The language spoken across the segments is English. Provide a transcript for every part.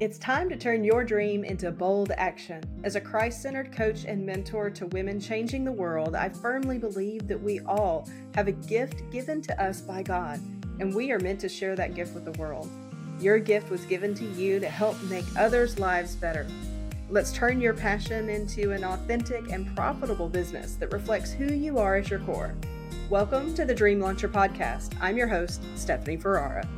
It's time to turn your dream into bold action. As a Christ centered coach and mentor to women changing the world, I firmly believe that we all have a gift given to us by God, and we are meant to share that gift with the world. Your gift was given to you to help make others' lives better. Let's turn your passion into an authentic and profitable business that reflects who you are at your core. Welcome to the Dream Launcher Podcast. I'm your host, Stephanie Ferrara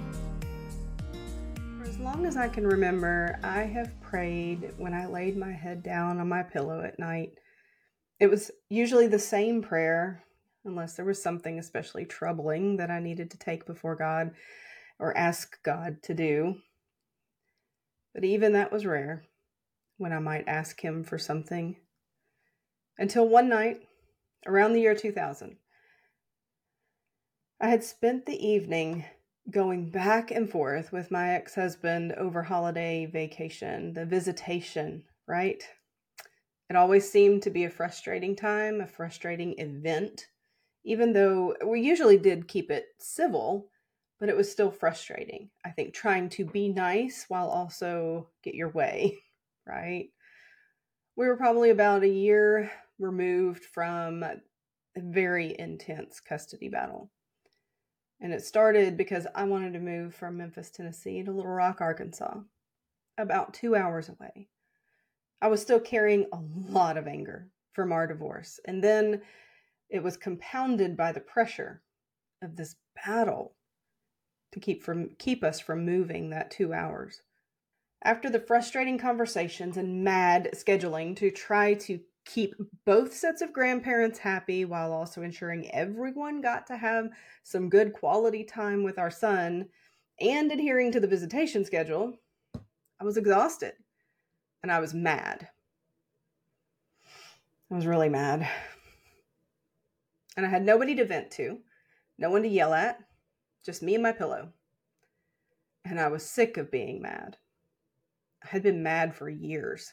long as I can remember, I have prayed when I laid my head down on my pillow at night. It was usually the same prayer, unless there was something especially troubling that I needed to take before God or ask God to do. But even that was rare when I might ask Him for something. Until one night, around the year 2000, I had spent the evening going back and forth with my ex husband over holiday vacation, the visitation, right? It always seemed to be a frustrating time, a frustrating event, even though we usually did keep it civil, but it was still frustrating. I think trying to be nice while also get your way, right? We were probably about a year removed from a very intense custody battle. And it started because I wanted to move from Memphis, Tennessee to Little Rock, Arkansas, about two hours away. I was still carrying a lot of anger from our divorce. And then it was compounded by the pressure of this battle to keep from keep us from moving that 2 hours. After the frustrating conversations and mad scheduling to try to keep both sets of grandparents happy while also ensuring everyone got to have some good quality time with our son and adhering to the visitation schedule, I was exhausted and I was mad. I was really mad. And I had nobody to vent to, no one to yell at, just me and my pillow. And I was sick of being mad. I had been mad for years.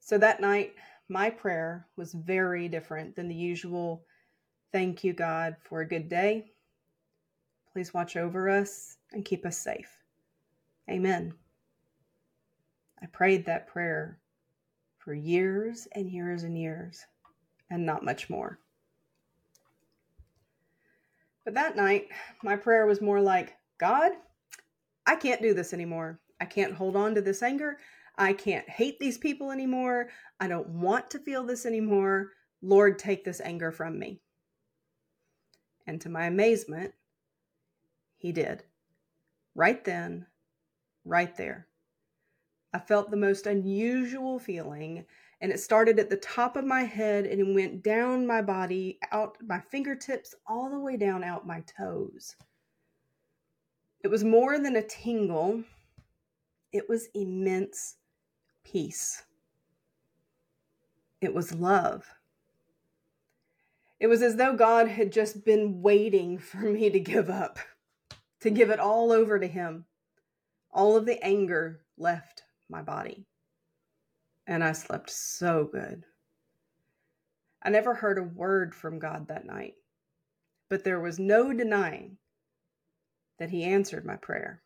So that night, my prayer was very different than the usual thank you, God, for a good day. Please watch over us and keep us safe. Amen. I prayed that prayer for years and years and years, and not much more. But that night, my prayer was more like God, I can't do this anymore. I can't hold on to this anger. I can't hate these people anymore. I don't want to feel this anymore. Lord, take this anger from me. And to my amazement, he did. Right then, right there. I felt the most unusual feeling, and it started at the top of my head and it went down my body, out my fingertips, all the way down out my toes. It was more than a tingle, it was immense peace. It was love. It was as though God had just been waiting for me to give up, to give it all over to Him. All of the anger left my body. And I slept so good. I never heard a word from God that night, but there was no denying that He answered my prayer.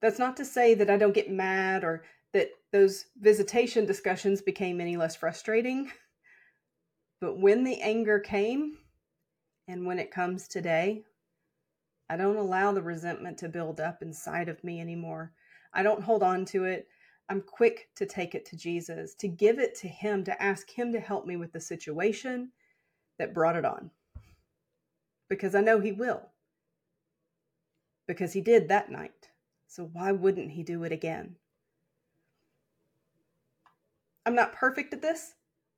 That's not to say that I don't get mad or that those visitation discussions became any less frustrating. But when the anger came, and when it comes today, I don't allow the resentment to build up inside of me anymore. I don't hold on to it. I'm quick to take it to Jesus, to give it to Him, to ask Him to help me with the situation that brought it on. Because I know He will. Because He did that night. So why wouldn't he do it again? I'm not perfect at this.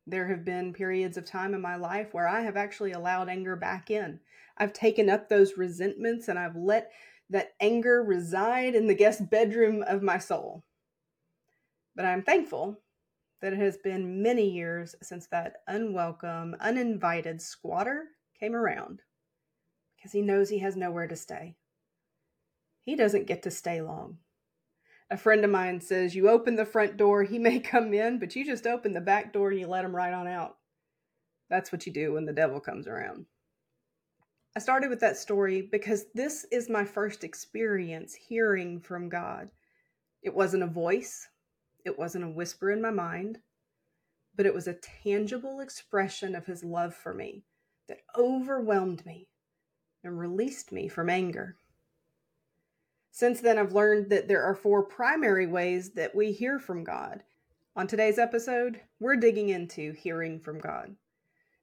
There have been periods of time in my life where I have actually allowed anger back in. I've taken up those resentments and I've let that anger reside in the guest bedroom of my soul. But I'm thankful that it has been many years since that unwelcome, uninvited squatter came around because he knows he has nowhere to stay he doesn't get to stay long. A friend of mine says, You open the front door, he may come in, but you just open the back door and you let him right on out. That's what you do when the devil comes around. I started with that story because this is my first experience hearing from God. It wasn't a voice, it wasn't a whisper in my mind, but it was a tangible expression of His love for me that overwhelmed me and released me from anger. Since then, I've learned that there are four primary ways that we hear from God. On today's episode, we're digging into hearing from God.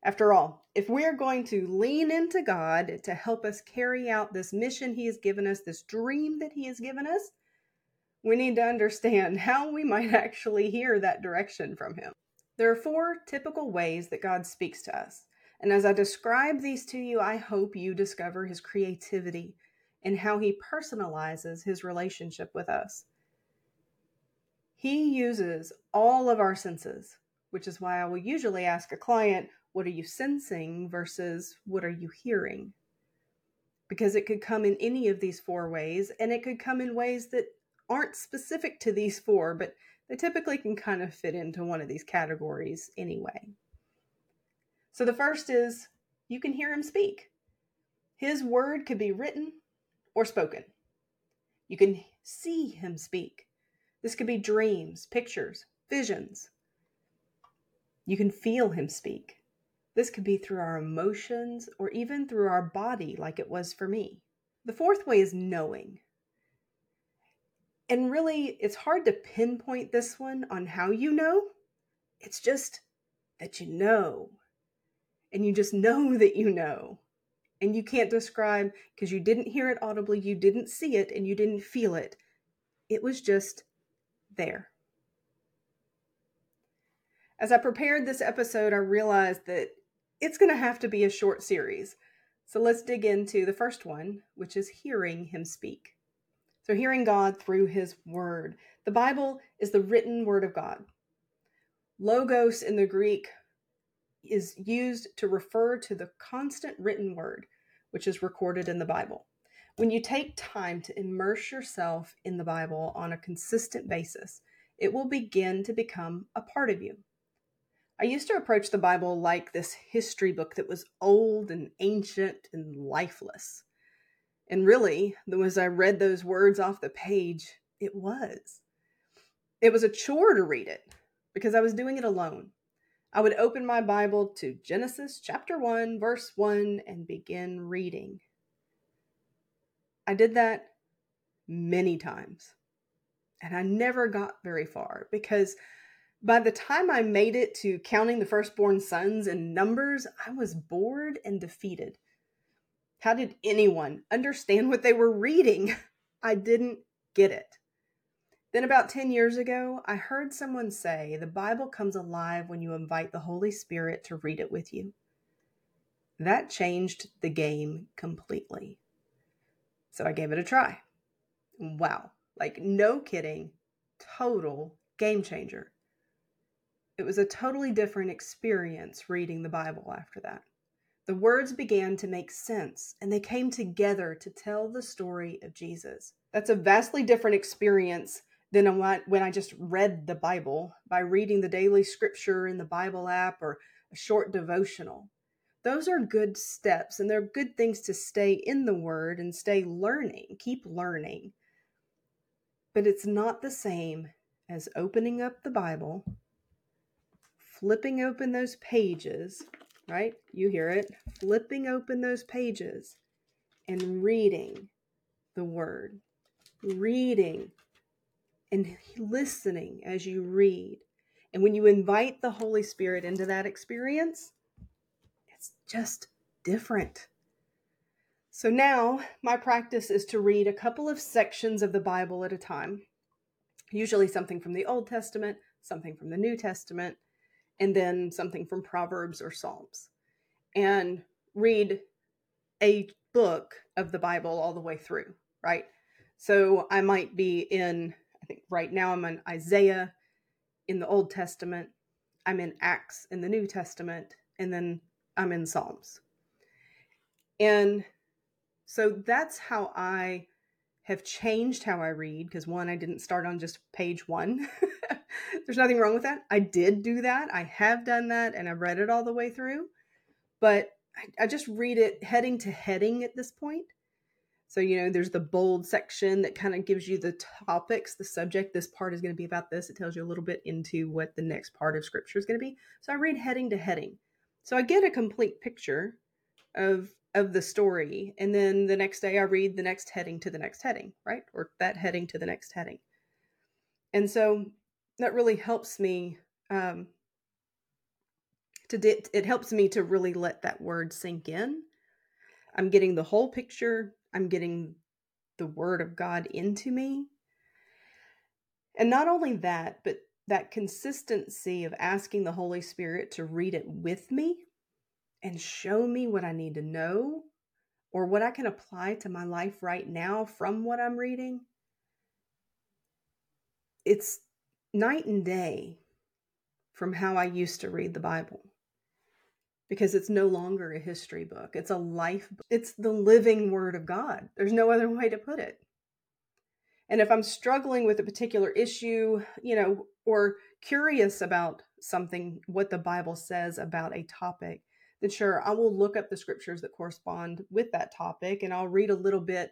After all, if we're going to lean into God to help us carry out this mission He has given us, this dream that He has given us, we need to understand how we might actually hear that direction from Him. There are four typical ways that God speaks to us. And as I describe these to you, I hope you discover His creativity and how He personalizes His relationship with us. He uses all of our senses, which is why I will usually ask a client, what are you sensing versus what are you hearing? Because it could come in any of these four ways, and it could come in ways that aren't specific to these four, but they typically can kind of fit into one of these categories anyway. So the first is you can hear him speak. His word could be written or spoken. You can see him speak. This could be dreams, pictures, visions. You can feel him speak. This could be through our emotions or even through our body, like it was for me. The fourth way is knowing. And really, it's hard to pinpoint this one on how you know. It's just that you know. And you just know that you know. And you can't describe because you didn't hear it audibly, you didn't see it, and you didn't feel it. It was just there. As I prepared this episode, I realized that it's going to have to be a short series. So let's dig into the first one, which is hearing him speak. So, hearing God through his word. The Bible is the written word of God. Logos in the Greek is used to refer to the constant written word, which is recorded in the Bible. When you take time to immerse yourself in the Bible on a consistent basis, it will begin to become a part of you. I used to approach the Bible like this history book that was old and ancient and lifeless. And really, as I read those words off the page, it was. It was a chore to read it because I was doing it alone. I would open my Bible to Genesis chapter 1, verse 1, and begin reading. I did that many times, and I never got very far because by the time I made it to counting the firstborn sons in numbers, I was bored and defeated. How did anyone understand what they were reading? I didn't get it. Then, about 10 years ago, I heard someone say the Bible comes alive when you invite the Holy Spirit to read it with you. That changed the game completely. So I gave it a try. Wow, like no kidding, total game changer. It was a totally different experience reading the Bible after that. The words began to make sense and they came together to tell the story of Jesus. That's a vastly different experience than when I just read the Bible by reading the daily scripture in the Bible app or a short devotional. Those are good steps and they're good things to stay in the Word and stay learning, keep learning. But it's not the same as opening up the Bible flipping open those pages, right? You hear it. Flipping open those pages and reading the word, reading and listening as you read. And when you invite the Holy Spirit into that experience, it's just different. So now my practice is to read a couple of sections of the Bible at a time, usually something from the Old Testament, something from the New Testament, and then something from Proverbs or Psalms, and read a book of the Bible all the way through, right? So I might be in, think right now I'm in Isaiah in the Old Testament, I'm in Acts in the New Testament, and then I'm in Psalms. And so that's how I have changed how I read because one, I didn't start on just page one. There's nothing wrong with that. I did do that. I have done that and I've read it all the way through. But I, I just read it heading to heading at this point. So, you know, there's the bold section that kind of gives you the topics, the subject. This part is going to be about this. It tells you a little bit into what the next part of scripture is going to be. So I read heading to heading. So I get a complete picture of of the story and then the next day I read the next heading to the next heading, right? Or that heading to the next heading. And so that really helps me um to it helps me to really let that word sink in. I'm getting the whole picture. I'm getting the word of God into me. And not only that, but that consistency of asking the Holy Spirit to read it with me and show me what I need to know or what I can apply to my life right now from what I'm reading, it's night and day from how I used to read the Bible because it's no longer a history book. It's a life book. It's the living word of God. There's no other way to put it. And if I'm struggling with a particular issue, you know, or curious about something, what the Bible says about a topic, then sure, I will look up the scriptures that correspond with that topic and I'll read a little bit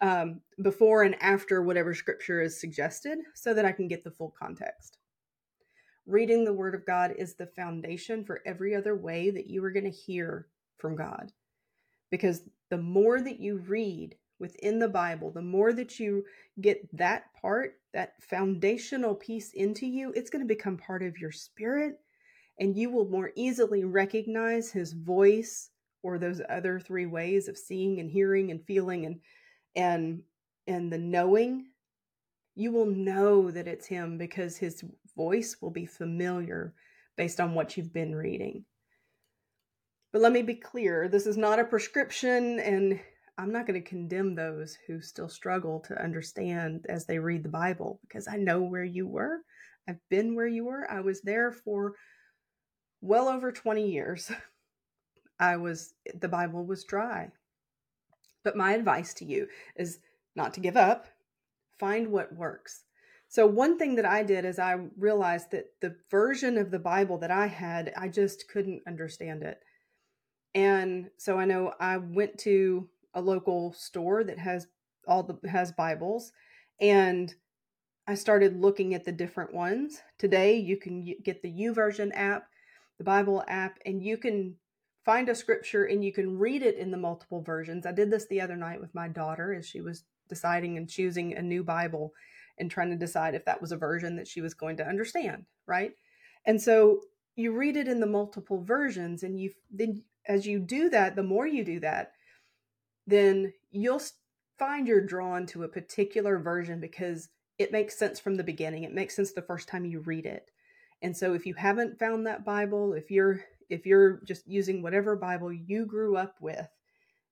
um, before and after whatever scripture is suggested so that I can get the full context. Reading the Word of God is the foundation for every other way that you are going to hear from God. Because the more that you read within the Bible, the more that you get that part, that foundational piece into you, it's going to become part of your spirit and you will more easily recognize his voice or those other three ways of seeing and hearing and feeling and and and the knowing you will know that it's him because his voice will be familiar based on what you've been reading. But let me be clear this is not a prescription and i'm not going to condemn those who still struggle to understand as they read the bible because i know where you were. I've been where you were. I was there for well over 20 years, I was, the Bible was dry. But my advice to you is not to give up, find what works. So, one thing that I did is I realized that the version of the Bible that I had, I just couldn't understand it. And so I know I went to a local store that has all the has Bibles and I started looking at the different ones. Today you can get the YouVersion app the Bible app, and you can find a scripture and you can read it in the multiple versions. I did this the other night with my daughter as she was deciding and choosing a new Bible and trying to decide if that was a version that she was going to understand, right? And so you read it in the multiple versions and you then as you do that, the more you do that, then you'll find you're drawn to a particular version because it makes sense from the beginning. It makes sense the first time you read it. And so if you haven't found that Bible, if you're if you're just using whatever Bible you grew up with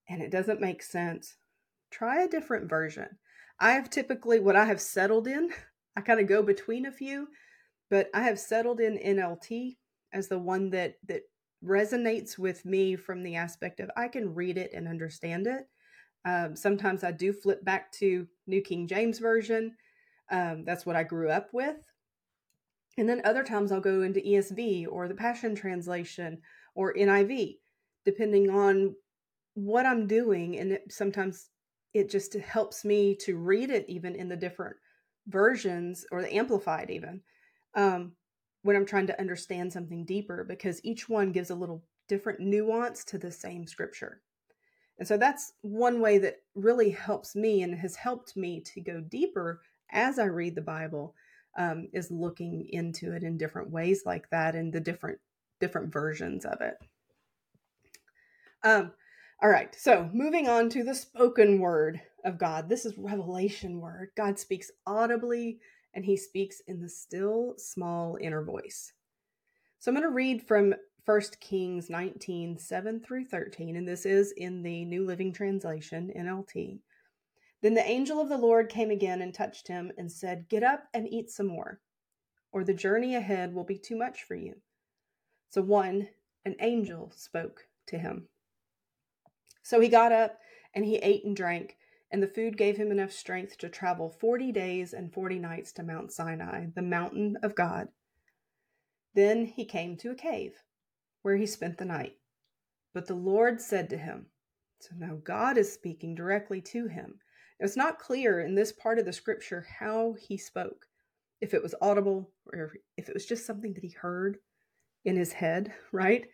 and it doesn't make sense, try a different version. I have typically what I have settled in, I kind of go between a few, but I have settled in NLT as the one that that resonates with me from the aspect of I can read it and understand it. Um, sometimes I do flip back to New King James Version. Um, that's what I grew up with. And then other times I'll go into ESV or the Passion Translation or NIV, depending on what I'm doing. And it, sometimes it just helps me to read it even in the different versions or the amplified, even um, when I'm trying to understand something deeper, because each one gives a little different nuance to the same scripture. And so that's one way that really helps me and has helped me to go deeper as I read the Bible um, is looking into it in different ways like that and the different different versions of it. Um, all right, so moving on to the spoken word of God. This is revelation word. God speaks audibly and he speaks in the still small inner voice. So I'm going to read from 1 Kings 19, 7 through 13, and this is in the New Living Translation, NLT. Then the angel of the Lord came again and touched him and said, Get up and eat some more, or the journey ahead will be too much for you. So one, an angel, spoke to him. So he got up and he ate and drank, and the food gave him enough strength to travel forty days and forty nights to Mount Sinai, the mountain of God. Then he came to a cave, where he spent the night. But the Lord said to him, So now God is speaking directly to him. It's not clear in this part of the scripture how he spoke, if it was audible or if it was just something that he heard in his head, right?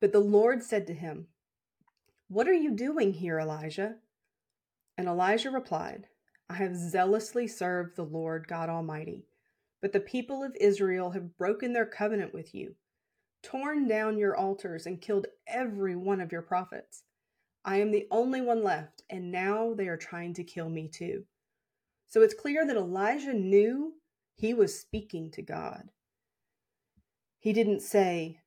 But the Lord said to him, What are you doing here, Elijah? And Elijah replied, I have zealously served the Lord God Almighty, but the people of Israel have broken their covenant with you, torn down your altars, and killed every one of your prophets. I am the only one left, and now they are trying to kill me too. So it's clear that Elijah knew he was speaking to God. He didn't say,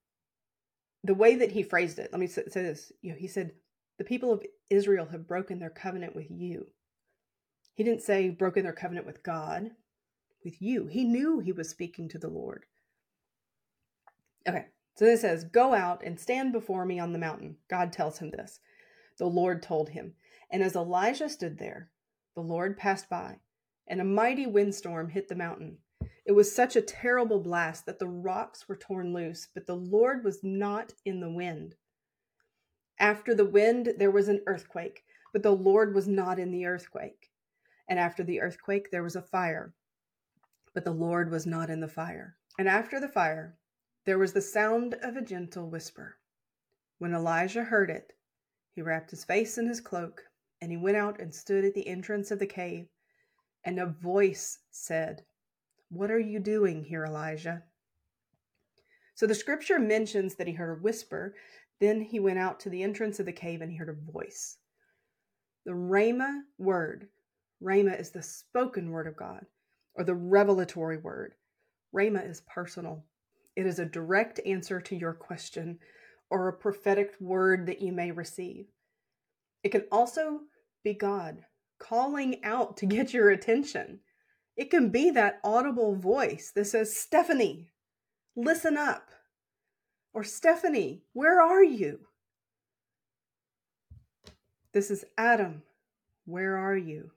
the way that he phrased it, let me say this. You know, he said, The people of Israel have broken their covenant with you. He didn't say broken their covenant with God, with you. He knew he was speaking to the Lord. Okay, so it says, Go out and stand before me on the mountain. God tells him this. The Lord told him. And as Elijah stood there, the Lord passed by, and a mighty windstorm hit the mountain. It was such a terrible blast that the rocks were torn loose, but the Lord was not in the wind. After the wind, there was an earthquake, but the Lord was not in the earthquake. And after the earthquake, there was a fire, but the Lord was not in the fire. And after the fire, there was the sound of a gentle whisper. When Elijah heard it, he wrapped his face in his cloak, and he went out and stood at the entrance of the cave. And a voice said, What are you doing here, Elijah? So the scripture mentions that he heard a whisper. Then he went out to the entrance of the cave and he heard a voice. The Rhema word, Rhema is the spoken word of God or the revelatory word. Rhema is personal, it is a direct answer to your question or a prophetic word that you may receive. It can also be God calling out to get your attention. It can be that audible voice that says, Stephanie, listen up. Or, Stephanie, where are you? This is Adam. Where are you?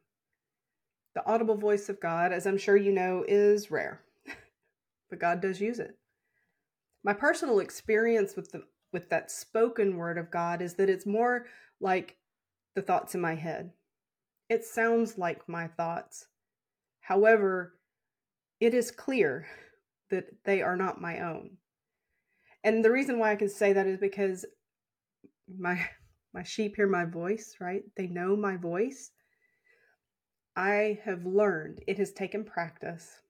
The audible voice of God, as I'm sure you know, is rare, but God does use it. My personal experience with the with that spoken word of God is that it's more like the thoughts in my head. It sounds like my thoughts. However, it is clear that they are not my own. And the reason why I can say that is because my my sheep hear my voice, right? They know my voice. I have learned, it has taken practice,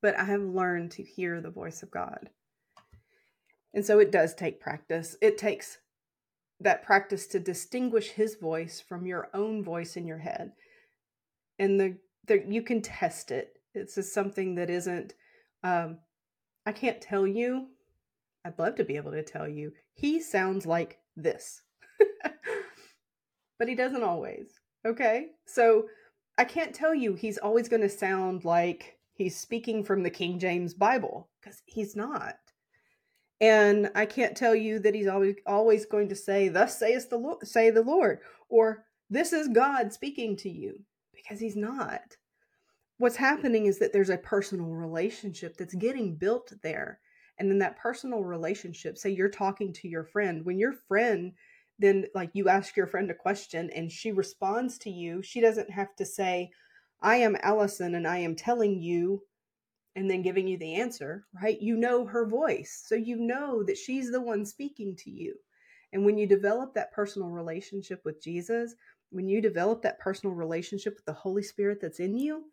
but I have learned to hear the voice of God. And so it does take practice. It takes that practice to distinguish his voice from your own voice in your head. And the, the you can test it. It's just something that isn't um I can't tell you. I'd love to be able to tell you. He sounds like this. but he doesn't always. Okay? So I can't tell you he's always going to sound like he's speaking from the King James Bible because he's not. And I can't tell you that he's always always going to say, "Thus says the Lord," say the Lord, or "This is God speaking to you," because he's not. What's happening is that there's a personal relationship that's getting built there. And then that personal relationship, say you're talking to your friend, when your friend then like you ask your friend a question and she responds to you, she doesn't have to say, I am Allison and I am telling you and then giving you the answer, right? You know her voice. So you know that she's the one speaking to you. And when you develop that personal relationship with Jesus, when you develop that personal relationship with the Holy Spirit that's in you,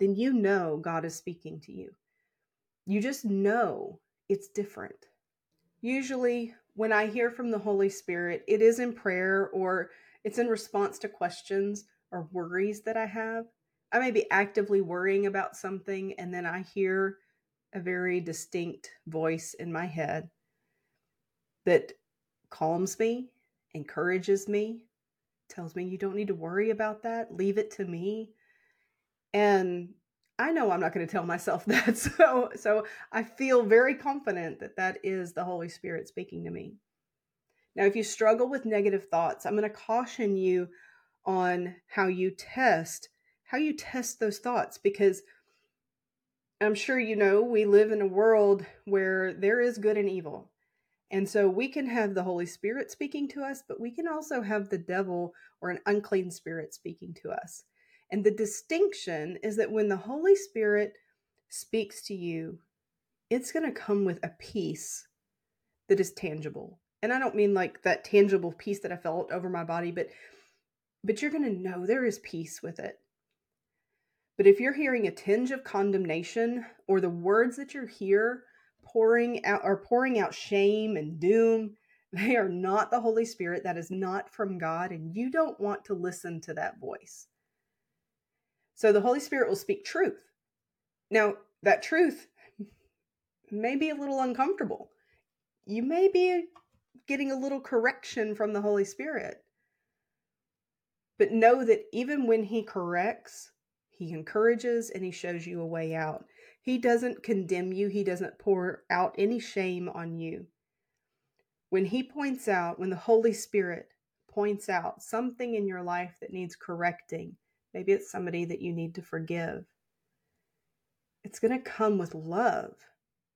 then you know God is speaking to you. You just know it's different. Usually, when I hear from the Holy Spirit, it is in prayer or it's in response to questions or worries that I have. I may be actively worrying about something and then I hear a very distinct voice in my head that calms me, encourages me, tells me you don't need to worry about that, leave it to me. And I know I'm not going to tell myself that. So so I feel very confident that that is the Holy Spirit speaking to me. Now if you struggle with negative thoughts, I'm going to caution you on how you test how you test those thoughts because I'm sure you know we live in a world where there is good and evil. And so we can have the Holy Spirit speaking to us, but we can also have the devil or an unclean spirit speaking to us. And the distinction is that when the Holy Spirit speaks to you, it's going to come with a peace that is tangible. And I don't mean like that tangible peace that I felt over my body, but but you're going to know there is peace with it. But if you're hearing a tinge of condemnation or the words that you hear pouring out are pouring out shame and doom, they are not the Holy Spirit. That is not from God, and you don't want to listen to that voice. So the Holy Spirit will speak truth. Now, that truth may be a little uncomfortable. You may be getting a little correction from the Holy Spirit. But know that even when He corrects, He encourages and He shows you a way out. He doesn't condemn you, He doesn't pour out any shame on you. When He points out, when the Holy Spirit points out something in your life that needs correcting, maybe it's somebody that you need to forgive, it's going to come with love.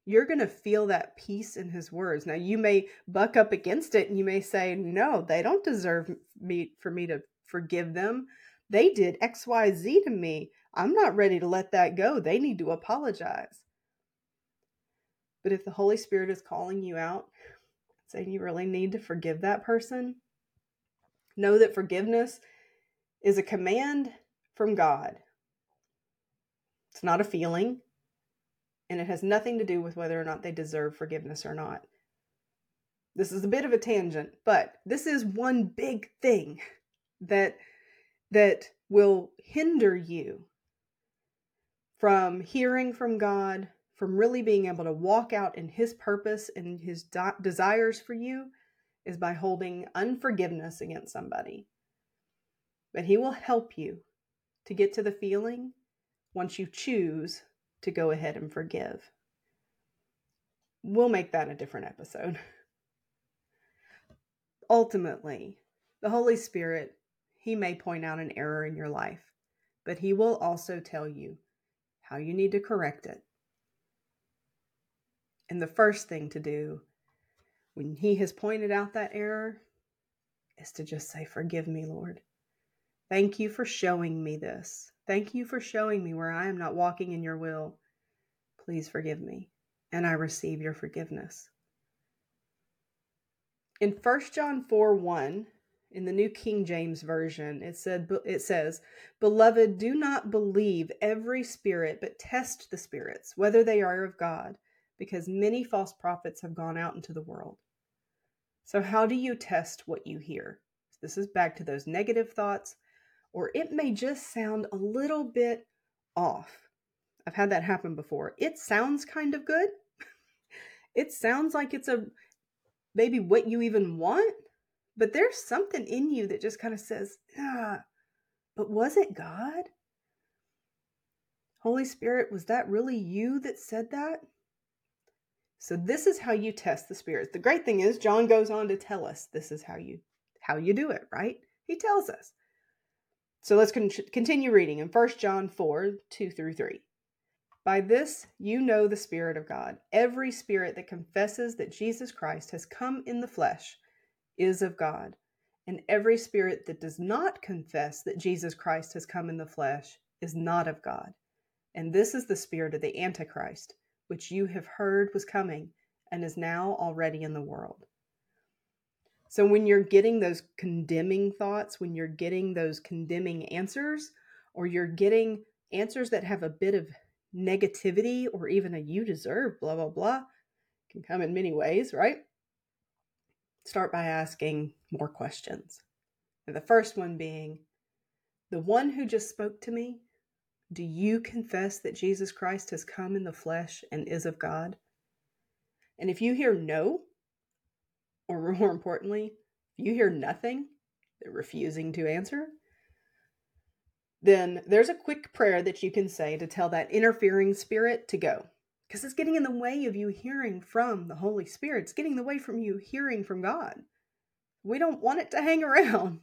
You're going to feel that peace in his words. Now you may buck up against it and you may say, "No, they don't deserve me for me to forgive them. They did XYZ to me. I'm not ready to let that go. They need to apologize." But if the Holy Spirit is calling you out, saying you really need to forgive that person, know that forgiveness is a command from God. It's not a feeling, and it has nothing to do with whether or not they deserve forgiveness or not. This is a bit of a tangent, but this is one big thing that that will hinder you from hearing from God, from really being able to walk out in his purpose and his de- desires for you is by holding unforgiveness against somebody. But he will help you to get to the feeling once you choose to go ahead and forgive. We'll make that a different episode. Ultimately, the Holy Spirit, He may point out an error in your life, but He will also tell you how you need to correct it. And the first thing to do when He has pointed out that error is to just say, Forgive me, Lord. Thank you for showing me this. Thank you for showing me where I am not walking in your will. Please forgive me, and I receive your forgiveness. In 1 John 4 1, in the New King James Version, it said it says, Beloved, do not believe every spirit, but test the spirits, whether they are of God, because many false prophets have gone out into the world. So, how do you test what you hear? This is back to those negative thoughts or it may just sound a little bit off. I've had that happen before. It sounds kind of good. it sounds like it's a maybe what you even want, but there's something in you that just kind of says, "Ah, but was it God?" Holy Spirit, was that really you that said that? So this is how you test the spirits. The great thing is John goes on to tell us this is how you how you do it, right? He tells us. So let's con- continue reading in 1 John 4 2 through 3. By this you know the Spirit of God. Every spirit that confesses that Jesus Christ has come in the flesh is of God. And every spirit that does not confess that Jesus Christ has come in the flesh is not of God. And this is the spirit of the Antichrist, which you have heard was coming and is now already in the world. So when you're getting those condemning thoughts, when you're getting those condemning answers, or you're getting answers that have a bit of negativity or even a you deserve, blah, blah, blah, can come in many ways, right? Start by asking more questions. And the first one being, the one who just spoke to me, do you confess that Jesus Christ has come in the flesh and is of God? And if you hear no, or more importantly, if you hear nothing, they're refusing to answer, then there's a quick prayer that you can say to tell that interfering spirit to go. Because it's getting in the way of you hearing from the Holy Spirit. It's getting in the way from you hearing from God. We don't want it to hang around.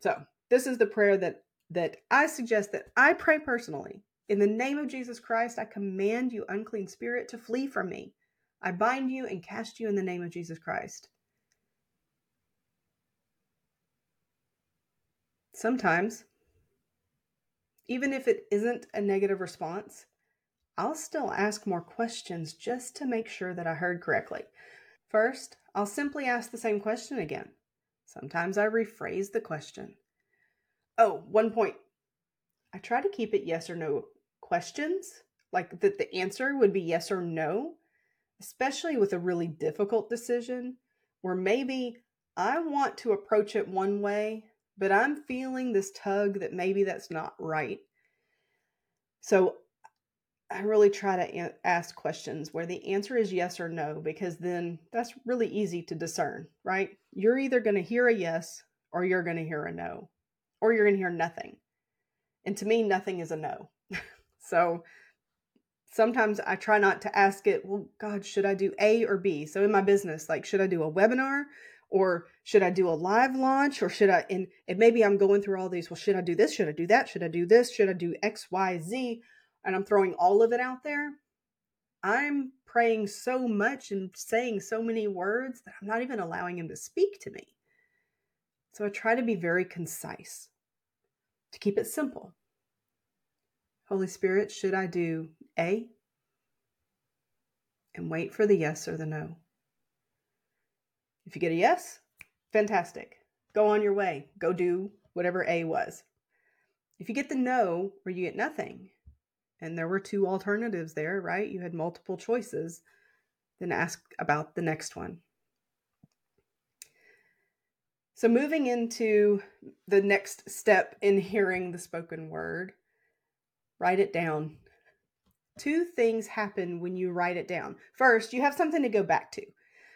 So, this is the prayer that that I suggest that I pray personally. In the name of Jesus Christ, I command you, unclean spirit, to flee from me. I bind you and cast you in the name of Jesus Christ. Sometimes, even if it isn't a negative response, I'll still ask more questions just to make sure that I heard correctly. First, I'll simply ask the same question again. Sometimes I rephrase the question. Oh, one point. I try to keep it yes or no questions, like that the answer would be yes or no, especially with a really difficult decision where maybe I want to approach it one way, but I'm feeling this tug that maybe that's not right. So I really try to ask questions where the answer is yes or no, because then that's really easy to discern, right? You're either going to hear a yes or you're going to hear a no, or you're going to hear nothing. And to me, nothing is a no. so sometimes I try not to ask it, well, God, should I do A or B? So in my business, like, should I do a webinar or should I do a live launch or should I, and, and maybe I'm going through all these, well, should I do this? Should I do that? Should I do this? Should I do X, Y, Z? and I'm throwing all of it out there, I'm praying so much and saying so many words that I'm not even allowing him to speak to me. So I try to be very concise, to keep it simple. Holy Spirit, should I do A? And wait for the yes or the no. If you get a yes, fantastic. Go on your way. Go do whatever A was. If you get the no or you get nothing, and there were two alternatives there, right? You had multiple choices. Then ask about the next one. So, moving into the next step in hearing the spoken word, write it down. Two things happen when you write it down. First, you have something to go back to.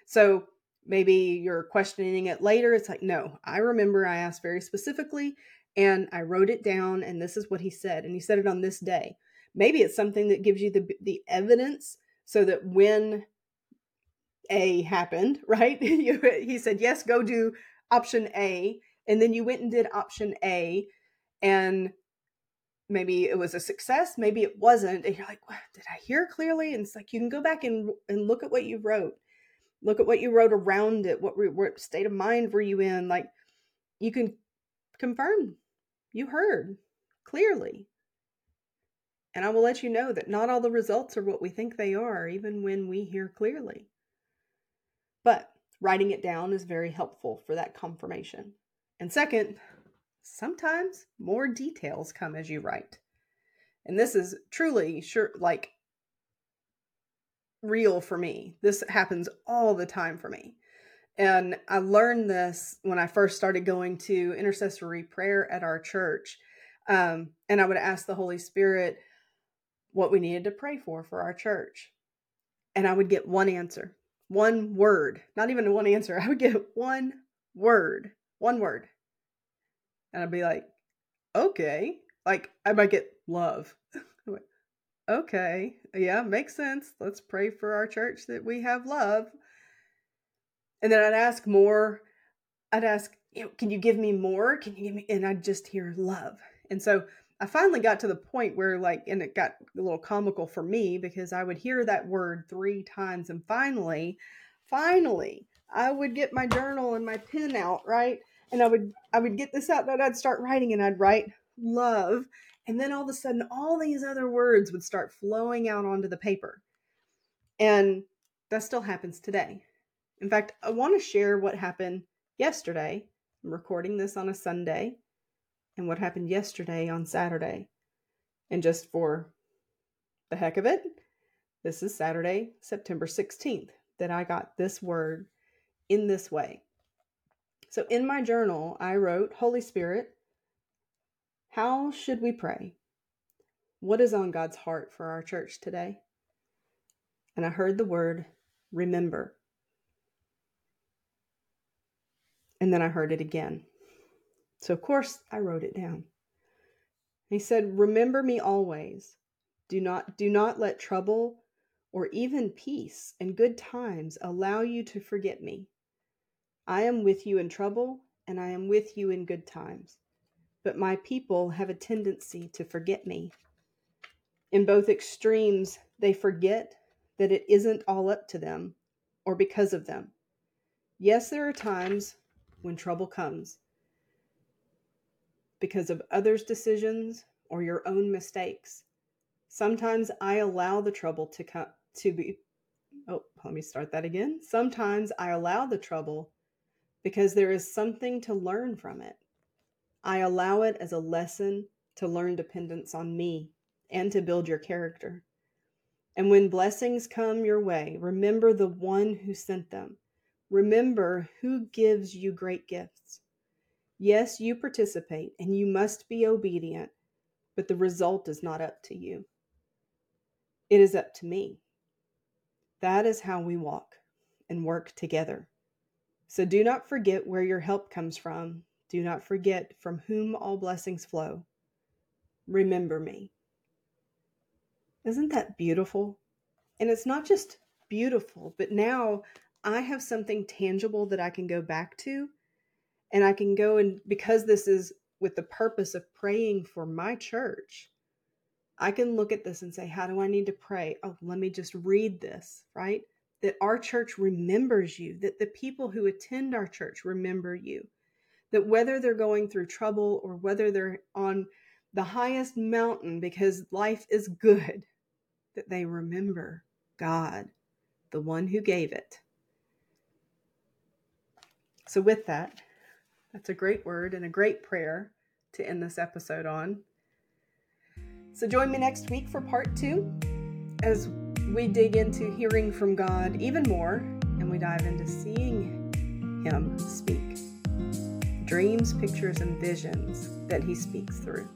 So, maybe you're questioning it later. It's like, no, I remember I asked very specifically and I wrote it down, and this is what he said. And he said it on this day. Maybe it's something that gives you the the evidence so that when A happened, right? he said, "Yes, go do option A," and then you went and did option A, and maybe it was a success, maybe it wasn't, and you're like, what, "Did I hear clearly?" And it's like you can go back and and look at what you wrote, look at what you wrote around it. What what state of mind were you in? Like you can confirm you heard clearly and I will let you know that not all the results are what we think they are, even when we hear clearly. But writing it down is very helpful for that confirmation. And second, sometimes more details come as you write. And this is truly sure like real for me. This happens all the time for me. And I learned this when I first started going to intercessory prayer at our church. Um, and I would ask the Holy Spirit, what we needed to pray for for our church. And I would get one answer, one word, not even one answer. I would get one word, one word. And I'd be like, okay. Like I might get love. okay. Yeah, makes sense. Let's pray for our church that we have love. And then I'd ask more. I'd ask, you know, can you give me more? Can you give me? And I'd just hear love. And so I finally got to the point where, like, and it got a little comical for me because I would hear that word three times, and finally, finally, I would get my journal and my pen out, right? And I would, I would get this out, and I'd start writing, and I'd write love, and then all of a sudden, all these other words would start flowing out onto the paper, and that still happens today. In fact, I want to share what happened yesterday. I'm recording this on a Sunday and what happened yesterday on Saturday. And just for the heck of it, this is Saturday, September 16th, that I got this word in this way. So in my journal, I wrote, Holy Spirit, how should we pray? What is on God's heart for our church today? And I heard the word remember. And then I heard it again. So, of course, I wrote it down. He said, Remember me always. Do not, do not let trouble or even peace and good times allow you to forget me. I am with you in trouble and I am with you in good times. But my people have a tendency to forget me. In both extremes, they forget that it isn't all up to them or because of them. Yes, there are times when trouble comes because of others' decisions or your own mistakes. Sometimes I allow the trouble to come to be Oh, let me start that again. Sometimes I allow the trouble because there is something to learn from it. I allow it as a lesson to learn dependence on me and to build your character. And when blessings come your way, remember the one who sent them. Remember who gives you great gifts. Yes, you participate and you must be obedient, but the result is not up to you. It is up to me. That is how we walk and work together. So do not forget where your help comes from. Do not forget from whom all blessings flow. Remember me. Isn't that beautiful? And it's not just beautiful, but now I have something tangible that I can go back to. And I can go and, because this is with the purpose of praying for my church, I can look at this and say, How do I need to pray? Oh, let me just read this, right? That our church remembers you, that the people who attend our church remember you, that whether they're going through trouble or whether they're on the highest mountain because life is good, that they remember God, the one who gave it. So, with that, that's a great word and a great prayer to end this episode on. So join me next week for part two as we dig into hearing from God even more and we dive into seeing Him speak. Dreams, pictures, and visions that He speaks through.